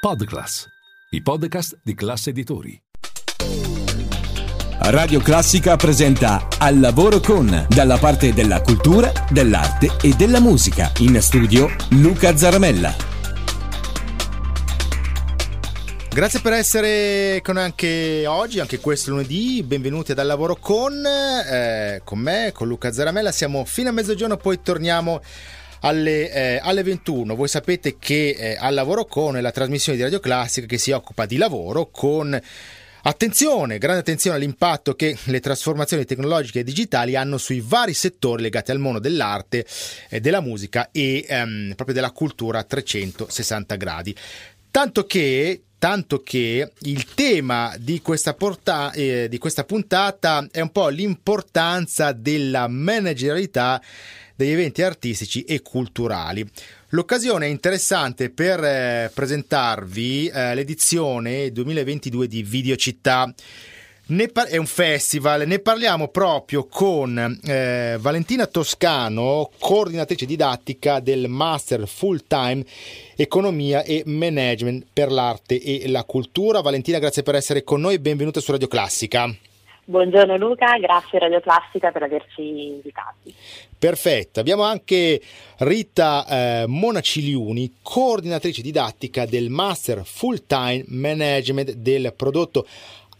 Podclass, i podcast di classe editori. Radio Classica presenta Al lavoro con, dalla parte della cultura, dell'arte e della musica. In studio Luca Zaramella. Grazie per essere con noi anche oggi, anche questo lunedì. Benvenuti ad Al lavoro con, eh, con me, con Luca Zaramella. Siamo fino a mezzogiorno, poi torniamo alle, eh, alle 21. Voi sapete che eh, Al lavoro con è la trasmissione di Radio Classica che si occupa di lavoro con Attenzione, grande attenzione all'impatto che le trasformazioni tecnologiche e digitali hanno sui vari settori legati al mondo dell'arte, eh, della musica e ehm, proprio della cultura a 360 gradi. Tanto che, tanto che il tema di questa, porta, eh, di questa puntata è un po' l'importanza della managerialità degli eventi artistici e culturali. L'occasione è interessante per eh, presentarvi eh, l'edizione 2022 di Videocittà. Par- è un festival, ne parliamo proprio con eh, Valentina Toscano, coordinatrice didattica del Master Full Time Economia e Management per l'arte e la cultura. Valentina, grazie per essere con noi e benvenuta su Radio Classica. Buongiorno Luca, grazie Radio Classica per averci invitati. Perfetto, abbiamo anche Rita eh, Monaciliuni, coordinatrice didattica del Master Full Time Management del prodotto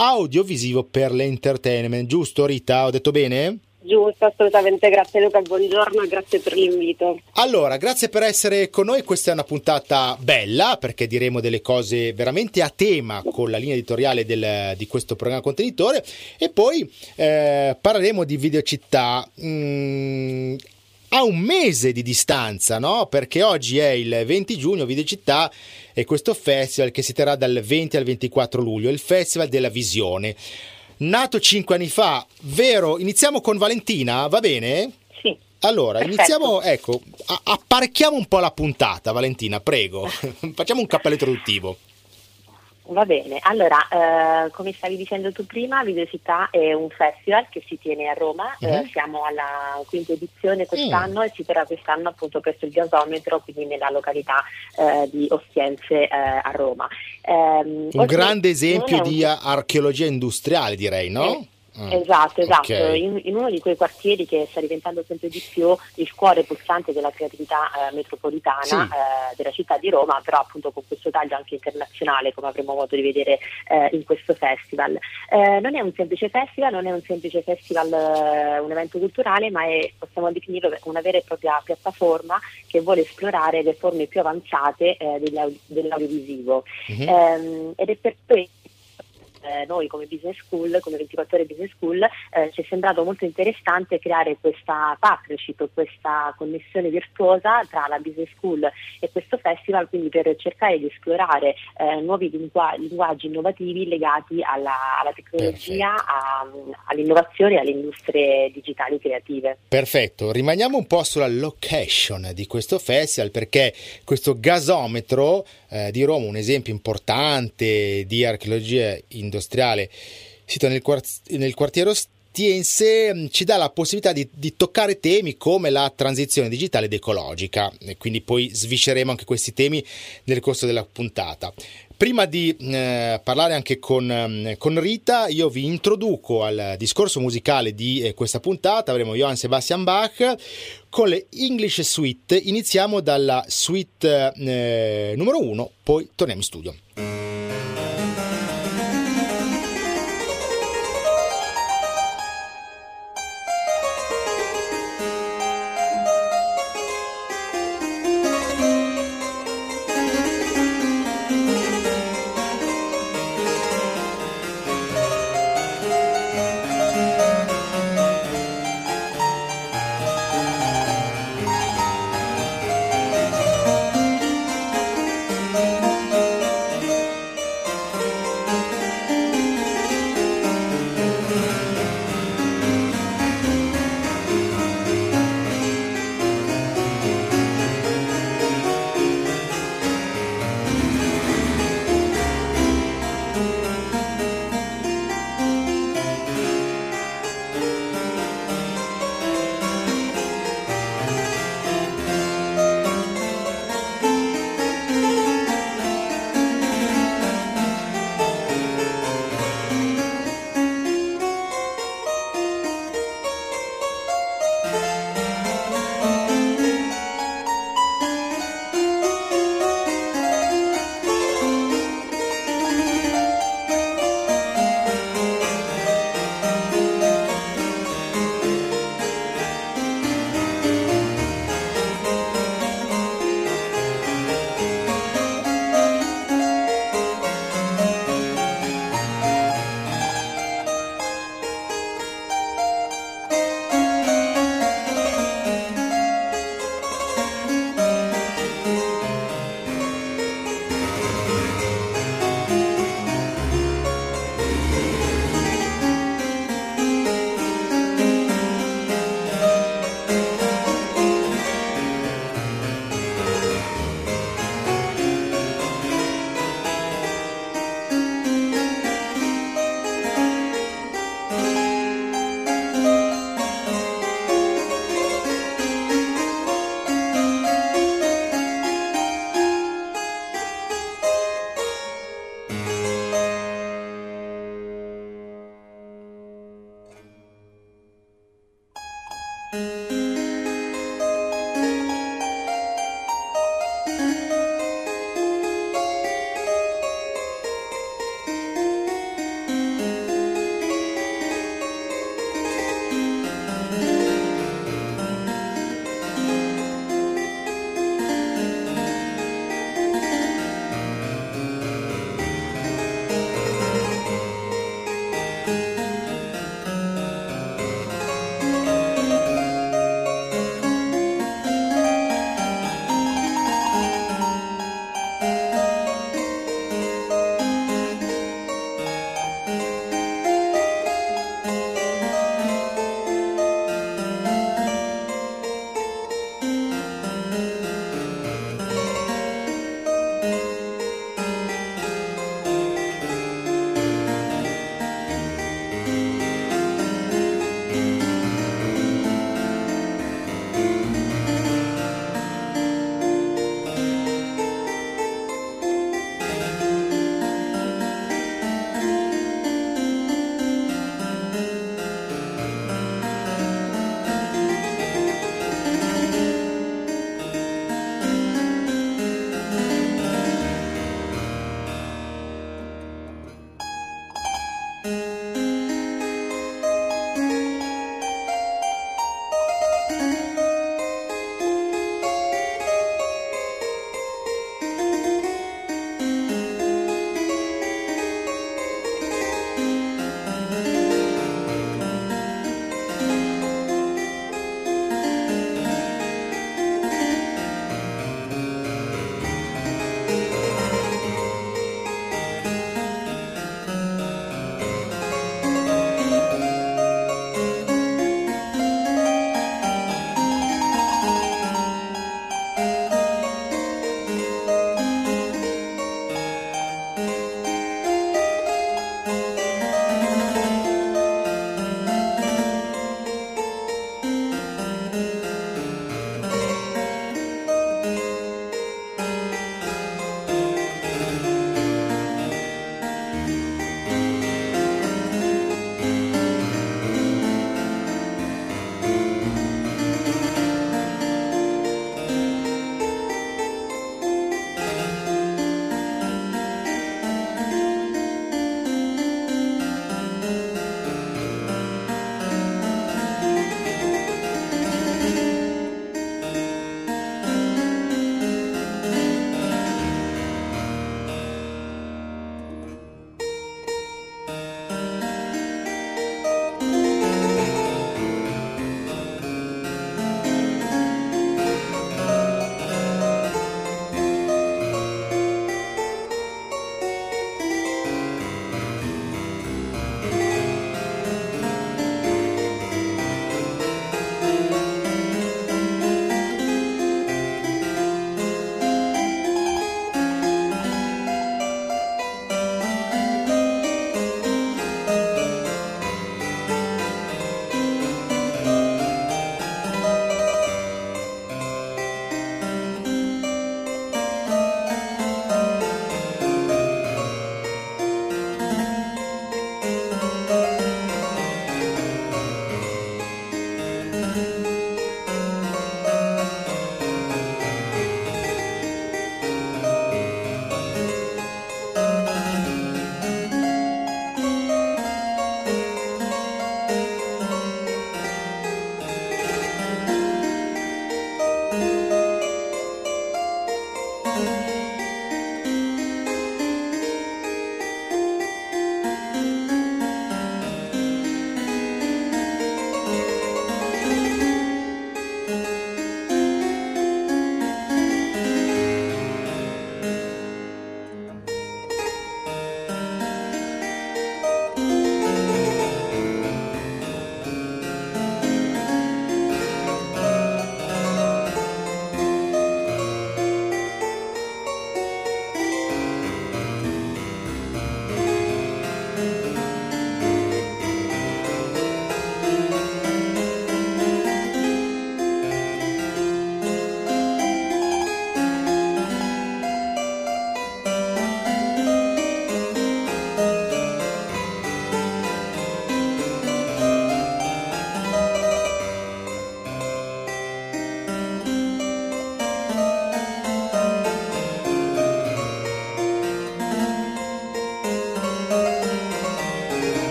audiovisivo per l'entertainment. Giusto Rita? Ho detto bene? Giusto, assolutamente, grazie Luca, buongiorno e grazie per l'invito. Allora, grazie per essere con noi, questa è una puntata bella perché diremo delle cose veramente a tema con la linea editoriale del, di questo programma contenitore e poi eh, parleremo di videocittà. Mm, a un mese di distanza, no? Perché oggi è il 20 giugno, Videocittà è questo festival che si terrà dal 20 al 24 luglio, il Festival della Visione nato cinque anni fa, vero? Iniziamo con Valentina, va bene? Sì. Allora, Perfetto. iniziamo, ecco, apparecchiamo un po' la puntata, Valentina, prego. Facciamo un cappello introduttivo. Va bene, allora eh, come stavi dicendo tu prima, Videocittà è un festival che si tiene a Roma, uh-huh. eh, siamo alla quinta edizione quest'anno mm. e si terrà quest'anno appunto presso il gasometro, quindi nella località eh, di Ostiense eh, a Roma. Um, un grande esempio un... di archeologia industriale direi, no? Mm. Esatto, esatto. Okay. In, in, uno di quei quartieri che sta diventando sempre di più il cuore pulsante della creatività eh, metropolitana sì. eh, della città di Roma, però appunto con questo taglio anche internazionale, come avremo modo di vedere eh, in questo festival. Eh, non è un semplice festival, non è un semplice festival, eh, un evento culturale, ma è, possiamo definirlo una vera e propria piattaforma che vuole esplorare le forme più avanzate eh, dell'audiovisivo. Mm-hmm. Ed è per questo eh, noi come business school, come 24 ore business school, eh, ci è sembrato molto interessante creare questa partnership, questa connessione virtuosa tra la business school e questo festival, quindi per cercare di esplorare eh, nuovi lingua- linguaggi innovativi legati alla, alla tecnologia, a, all'innovazione e alle industrie digitali creative. Perfetto, rimaniamo un po' sulla location di questo festival perché questo gasometro eh, di Roma, un esempio importante di archeologia industriale, sito nel, quart- nel quartiere Ostiense, mm, ci dà la possibilità di, di, toccare temi come la transizione digitale ed ecologica e quindi poi svisceremo anche questi temi nel corso della puntata. Prima di eh, parlare anche con, eh, con, Rita, io vi introduco al discorso musicale di eh, questa puntata. Avremo Johann Sebastian Bach con le English Suite. Iniziamo dalla suite eh, numero 1, poi torniamo in studio.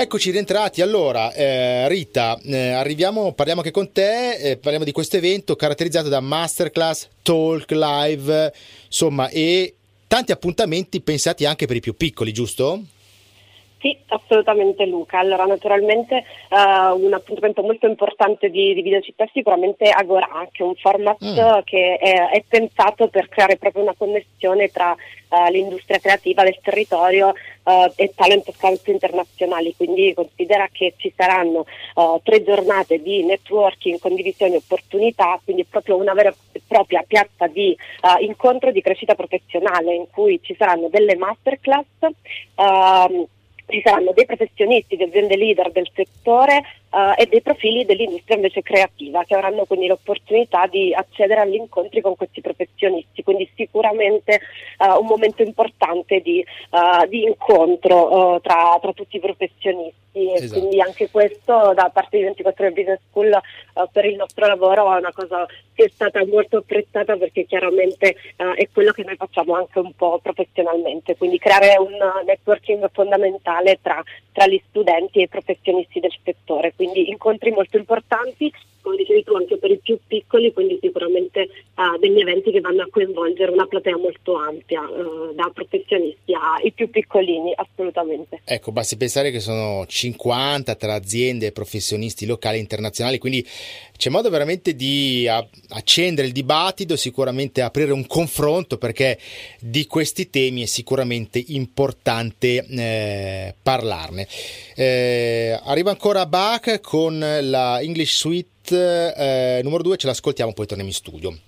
Eccoci rientrati. Allora, eh, Rita, eh, arriviamo, parliamo anche con te, eh, parliamo di questo evento caratterizzato da masterclass, talk live, insomma, e tanti appuntamenti pensati anche per i più piccoli, giusto? Sì, assolutamente Luca. Allora, naturalmente uh, un appuntamento molto importante di, di Videocittà è sicuramente Agora, che è un format mm. che è, è, pensato per creare proprio una connessione tra uh, l'industria creativa del territorio uh, e talent scout internazionali. Quindi considera che ci saranno tre giornate di networking, condivisione e opportunità, quindi proprio una vera e propria piazza di incontro di crescita professionale in cui ci saranno delle masterclass ehm, ci saranno dei professionisti, delle aziende leader del settore uh, e dei profili dell'industria invece creativa che avranno quindi l'opportunità di accedere agli incontri con questi professionisti, quindi sicuramente uh, un momento importante di, uh, di incontro tra, tra, tutti i professionisti. E esatto. quindi anche questo da parte di 24 ore Business School per il nostro lavoro è una cosa che è stata molto apprezzata perché chiaramente è quello che noi facciamo anche un po' professionalmente, quindi creare un networking fondamentale tra, tra gli studenti e i professionisti del settore quindi incontri molto importanti, come dicevi tu anche per i più piccoli, quindi sicuramente uh, degli eventi che vanno a coinvolgere una platea molto ampia, uh, da professionisti ai più piccolini, assolutamente. Ecco, basti pensare che sono 50 tra aziende e professionisti locali e internazionali, quindi c'è modo veramente di accendere il dibattito, sicuramente aprire un confronto perché di questi temi è sicuramente importante eh, parlarne. Eh, arriva ancora Bach con la English Suite eh, numero 2, ce l'ascoltiamo, poi torniamo in studio.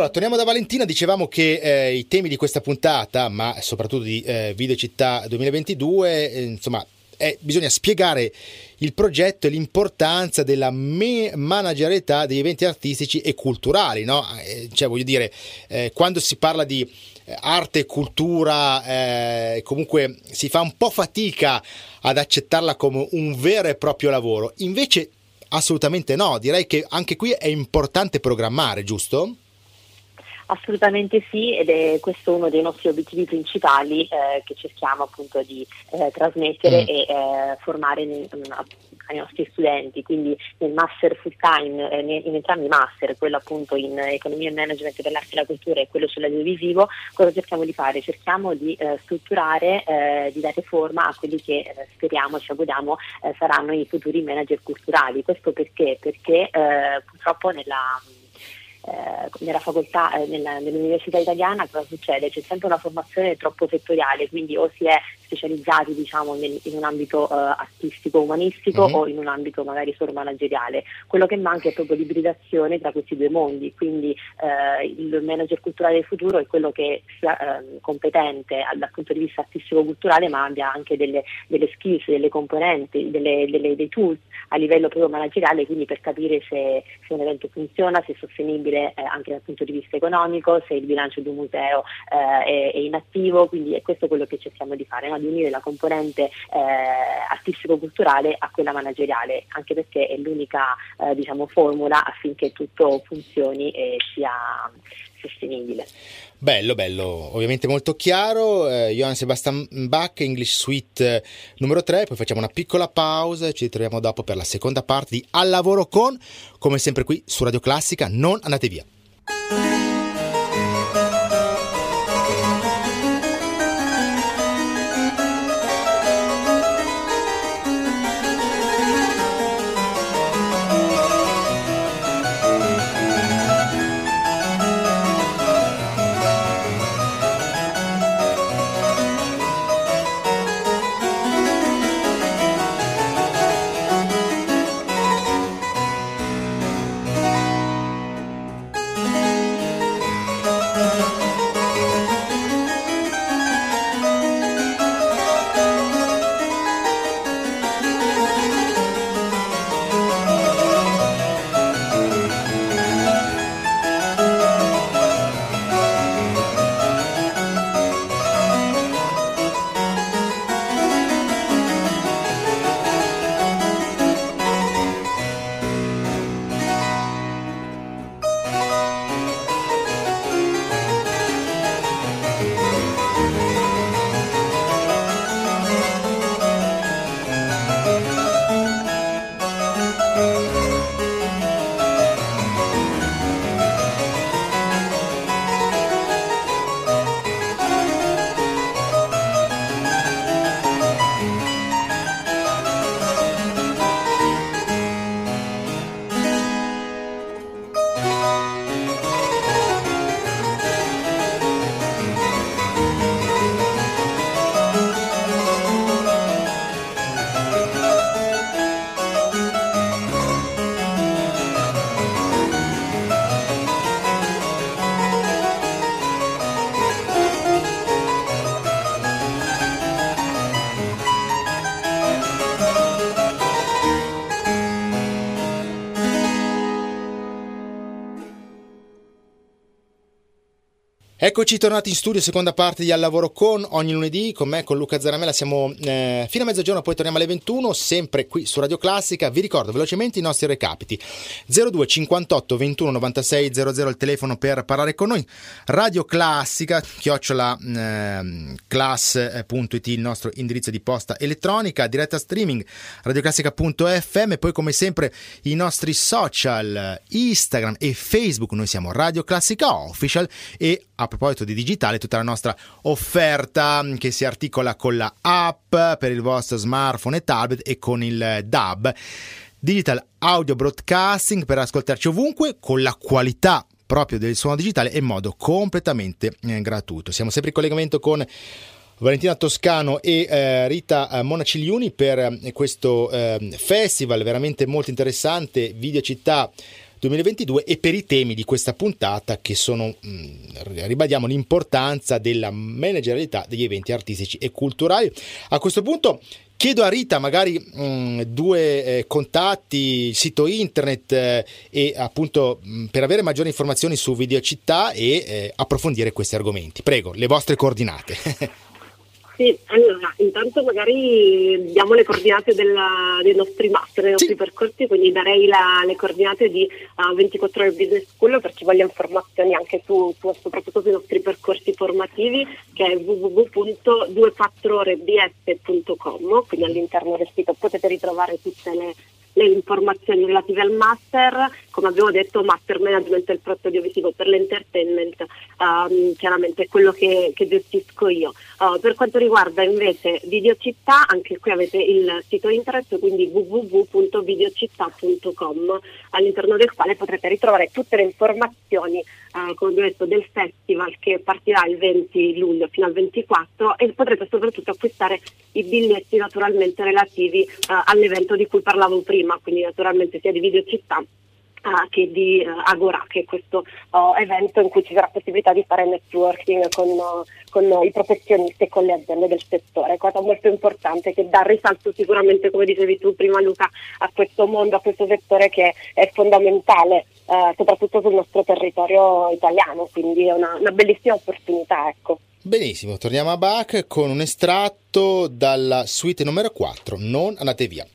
Allora, torniamo da Valentina, dicevamo che eh, i temi di questa puntata, ma soprattutto di eh, Video Città 2022, eh, insomma, è, bisogna spiegare il progetto e l'importanza della me- managerialità degli eventi artistici e culturali, no? Eh, cioè, voglio dire, eh, quando si parla di eh, arte e cultura, eh, comunque si fa un po' fatica ad accettarla come un vero e proprio lavoro. Invece, assolutamente no, direi che anche qui è importante programmare, giusto? Assolutamente sì ed è questo uno dei nostri obiettivi principali eh, che cerchiamo appunto di eh, trasmettere mm. e eh, formare in, in, ai nostri studenti, quindi nel master full time, eh, in entrambi i master, quello appunto in economia e management dell'arte e della cultura e quello sull'audiovisivo, cosa cerchiamo di fare? Cerchiamo di eh, strutturare, eh, di dare forma a quelli che speriamo, ci auguriamo saranno i futuri manager culturali. Questo perché? Perché purtroppo nella eh, nella facoltà, eh, nella, nell'università italiana cosa succede? C'è sempre una formazione troppo settoriale, quindi o si è specializzati diciamo, nel, in un ambito uh, artistico, umanistico mm-hmm. o in un ambito magari solo manageriale. Quello che manca è proprio l'ibridazione tra questi due mondi, quindi uh, il manager culturale del futuro è quello che sia uh, competente dal punto di vista artistico-culturale ma abbia anche delle, delle skills, delle componenti, delle, delle, dei tools a livello proprio manageriale, quindi per capire se, se un evento funziona, se è sostenibile eh, anche dal punto di vista economico, se il bilancio di un museo eh, è, è inattivo, quindi è questo quello che cerchiamo di fare. No? Di unire la componente eh, artistico-culturale a quella manageriale, anche perché è l'unica eh, diciamo, formula affinché tutto funzioni e sia sostenibile. Bello, bello, ovviamente molto chiaro. Eh, Johann Sebastian Bach, English Suite eh, numero 3, poi facciamo una piccola pausa e ci ritroviamo dopo per la seconda parte di Al lavoro con, come sempre qui su Radio Classica, non andate via. Eccoci tornati in studio, seconda parte di Al Lavoro con, ogni lunedì con me, con Luca Zaramella, siamo eh, fino a mezzogiorno, poi torniamo alle 21, sempre qui su Radio Classica. Vi ricordo velocemente i nostri recapiti. 02 58 21 96 00 il telefono per parlare con noi. Radio Classica, chiocciola eh, class.it il nostro indirizzo di posta elettronica, diretta streaming, radioclassica.fm, poi come sempre i nostri social, Instagram e Facebook, noi siamo Radio Classica Official e proposito di digitale, tutta la nostra offerta che si articola con la app per il vostro smartphone e tablet e con il DAB. Digital Audio Broadcasting per ascoltarci ovunque con la qualità proprio del suono digitale in modo completamente eh, gratuito. Siamo sempre in collegamento con Valentina Toscano e eh, Rita eh, Monacigliuni per eh, questo eh, festival veramente molto interessante, Video Città 2022 e per i temi di questa puntata che sono, mm, ribadiamo l'importanza della managerialità degli eventi artistici e culturali. A questo punto chiedo a Rita magari mh, mm, due eh, contatti, sito internet eh, e appunto mh, mm, per avere maggiori informazioni su Videocittà e eh, approfondire questi argomenti. Prego, le vostre coordinate. Sì, allora, intanto magari diamo le coordinate della, dei nostri master, dei nostri sì. percorsi, quindi darei la, le coordinate di uh, 24 ore Business School per chi voglia informazioni anche su, su, soprattutto sui nostri percorsi formativi, che è www.24orebs.com, quindi all'interno del sito potete ritrovare tutte le le informazioni relative al master, come abbiamo detto master management del prodotto audiovisivo per l'entertainment, um, chiaramente è quello che, che gestisco io. Uh, per quanto riguarda invece Videocittà, anche qui avete il sito internet, quindi www.videocittà.com, all'interno del quale potrete ritrovare tutte le informazioni Uh, come detto, del festival che partirà il 20 luglio fino al 24 e potrete soprattutto acquistare i biglietti naturalmente relativi uh, all'evento di cui parlavo prima, quindi naturalmente sia di Video Città Uh, che di uh, Agora, che è questo uh, evento in cui ci sarà possibilità di fare networking con, con i professionisti e con le aziende del settore, cosa molto importante che dà risalto sicuramente, come dicevi tu prima Luca, a questo mondo, a questo settore che è fondamentale soprattutto sul nostro territorio italiano, quindi è una, una bellissima opportunità. Ecco. Benissimo, torniamo a Bach con un estratto dalla suite numero 4, Non andate via.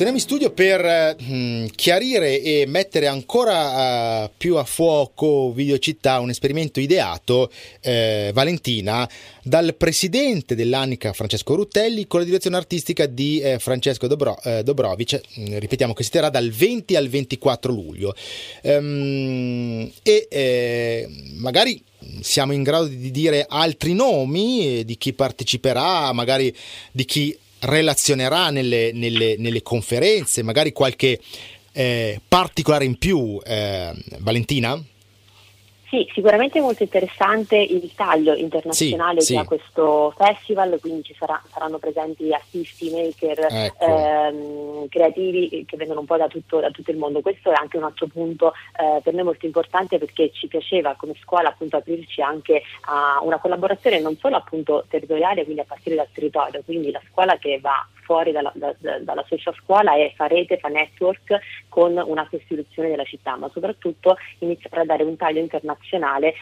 Ritorniamo in studio per mh, mm, chiarire e mettere ancora uh, più a fuoco Videocittà, un esperimento ideato, eh, Valentina, dal presidente dell'Anica Francesco Ruttelli con la direzione artistica di eh, Francesco Dobro, eh, Dobrovic, mm, ripetiamo che si terrà dal 20 al 24 luglio. Um, e eh, magari siamo in grado di dire altri nomi eh, di chi parteciperà, magari di chi relazionerà nelle, nelle, nelle conferenze, magari qualche eh, particolare in più, eh, Valentina? Sì, sicuramente molto interessante il taglio internazionale sì, che sì. ha questo festival, quindi ci sarà, saranno presenti artisti, maker, ecco. ehm, creativi che vengono un po' da tutto, da tutto, il mondo. Questo è anche un altro punto eh, per noi molto importante perché ci piaceva come scuola appunto aprirci anche a una collaborazione non solo appunto territoriale, quindi a partire dal territorio, quindi la scuola che va fuori dalla, da, dalla stessa scuola e fa rete, fa network con una costituzione della città, ma soprattutto iniziare a dare un taglio internazionale eh,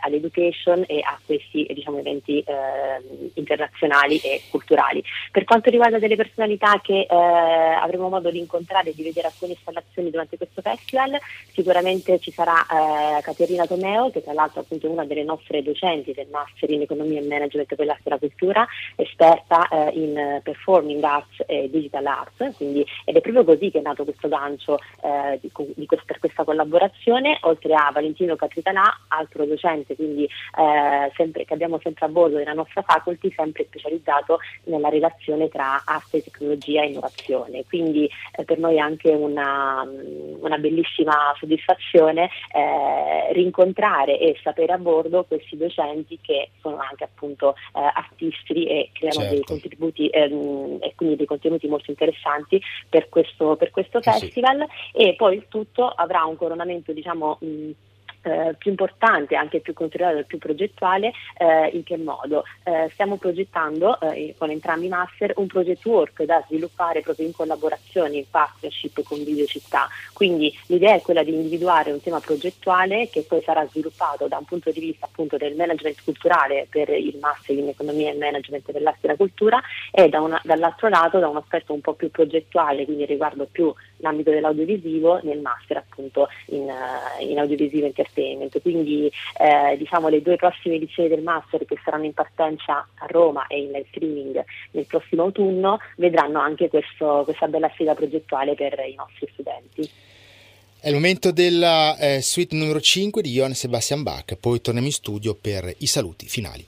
all'education e a questi diciamo, eventi eh, internazionali e culturali. Per quanto riguarda delle personalità che eh, avremo modo di incontrare e di vedere alcune installazioni durante questo festival, sicuramente ci sarà eh, Caterina Tomeo, che tra l'altro appunto, è una delle nostre docenti del Master in Economia e Management per l'arte e la cultura, esperta eh, in performing Arts e Digital Arts, quindi, ed è proprio così che è nato questo gancio eh, di, di per questa collaborazione, oltre a Valentino Catritanà, altro docente quindi, eh, sempre, che abbiamo sempre a bordo della nostra faculty, sempre specializzato nella relazione tra arte, tecnologia e innovazione. Quindi eh, per noi è anche una, una bellissima soddisfazione eh, rincontrare e sapere a bordo questi docenti che sono anche appunto eh, artisti e creano certo. dei contributi ehm, e quindi dei contenuti molto interessanti per questo, per questo festival sì. e poi il tutto avrà un coronamento diciamo mh, eh, più importante, anche più considerato, più progettuale, eh, in che modo? Eh, stiamo progettando eh, con entrambi i master un project work da sviluppare proprio in collaborazione, in partnership con Videocittà. Quindi l'idea è quella di individuare un tema progettuale che poi sarà sviluppato da un punto di vista appunto del management culturale per il master in economia e management dell'arte e della cultura e da una, dall'altro lato da un aspetto un po' più progettuale, quindi riguardo più l'ambito dell'audiovisivo nel master appunto in, uh, in audiovisivo entertainment. Quindi eh, diciamo le due prossime edizioni del master che saranno in partenza a Roma e in live streaming nel prossimo autunno vedranno anche questo, questa bella sfida progettuale per i nostri studenti. È il momento della eh, suite numero 5 di Johann Sebastian Bach, poi torniamo in studio per i saluti finali.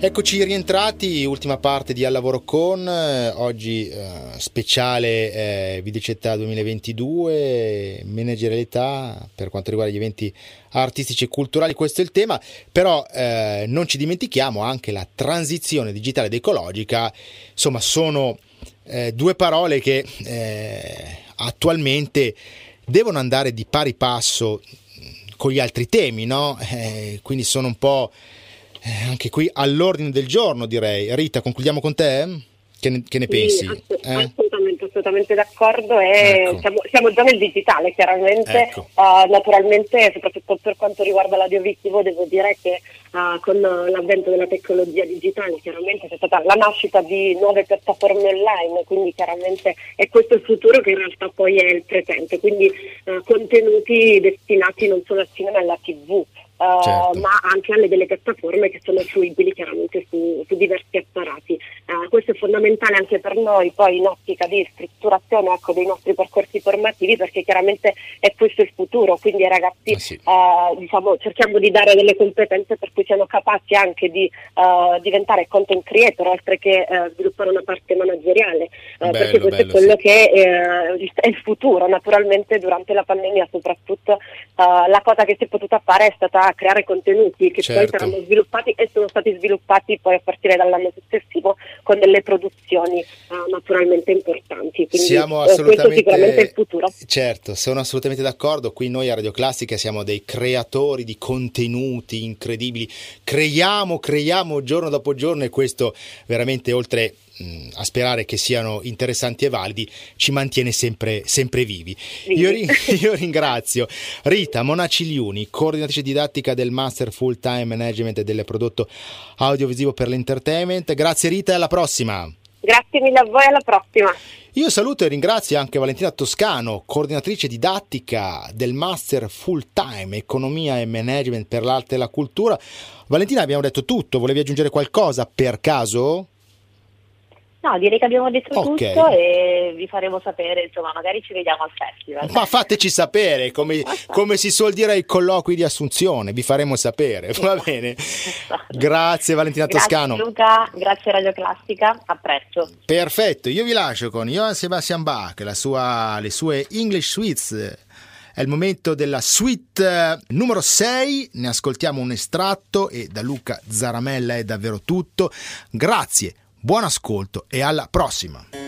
Eccoci rientrati, ultima parte di Al Lavoro Con, oggi eh, speciale eh, Videocetta 2022, managerialità per quanto riguarda gli eventi artistici e culturali, questo è il tema, però eh, non ci dimentichiamo anche la transizione digitale ed ecologica, insomma sono eh, due parole che eh, attualmente devono andare di pari passo con gli altri temi, no? Eh, quindi sono un po' Eh, anche qui all'ordine del giorno, direi. Rita, concludiamo con te? Che ne, che ne pensi? Sì, assolut- eh? assolutamente, assolutamente d'accordo. Ecco. Siamo, siamo, già nel digitale, chiaramente. Ecco. Uh, naturalmente, soprattutto per quanto riguarda l'audiovisivo, devo dire che uh, con l'avvento della tecnologia digitale, chiaramente c'è stata la nascita di nuove piattaforme online, quindi chiaramente è questo il futuro che in realtà poi è il presente. Quindi uh, contenuti destinati non solo al cinema e alla TV. Certo. ma anche alle delle piattaforme che sono fruibili chiaramente su, su diversi apparati. Questo è fondamentale anche per noi poi in ottica di strutturazione ecco, dei nostri percorsi formativi perché chiaramente è questo il futuro, quindi ai ragazzi ah, sì. uh, diciamo, cerchiamo di dare delle competenze per cui siano capaci anche di diventare content creator oltre che sviluppare una parte manageriale, bello, perché questo bello, è quello sì. che è il futuro. Naturalmente durante la pandemia soprattutto la cosa che si è potuta fare è stata creare contenuti che certo. poi saranno sviluppati e sono stati sviluppati poi a partire dall'anno successivo con delle produzioni uh, naturalmente importanti. Quindi siamo assolutamente, questo sicuramente il futuro. Certo, sono assolutamente d'accordo. Qui noi a Radio Classica siamo dei creatori di contenuti incredibili. Creiamo, creiamo giorno dopo giorno e questo veramente oltre a sperare che siano interessanti e validi, ci mantiene sempre, sempre vivi. Io, io, ringrazio Rita Monacigliuni, coordinatrice didattica del Master Full Time Management e del prodotto audiovisivo per l'entertainment. Grazie Rita e alla prossima. Grazie mille a voi, alla prossima. Io saluto e ringrazio anche Valentina Toscano, coordinatrice didattica del Master Full Time Economia e Management per l'arte e la cultura. Valentina, abbiamo detto tutto, volevi aggiungere qualcosa per caso? No, direi che abbiamo detto okay. tutto e vi faremo sapere, insomma, magari ci vediamo al festival. Ma fateci sapere, come, come si suol dire ai colloqui di assunzione, vi faremo sapere, va bene? Grazie Valentina grazie, Toscano. Luca, grazie Radio Classica, a presto. Perfetto, io vi lascio con Johann Sebastian Bach, sua, le sue English Suites. È il momento della suite eh, numero 6, ne ascoltiamo un estratto e da Luca Zaramella è davvero tutto. Grazie Buon ascolto e alla prossima!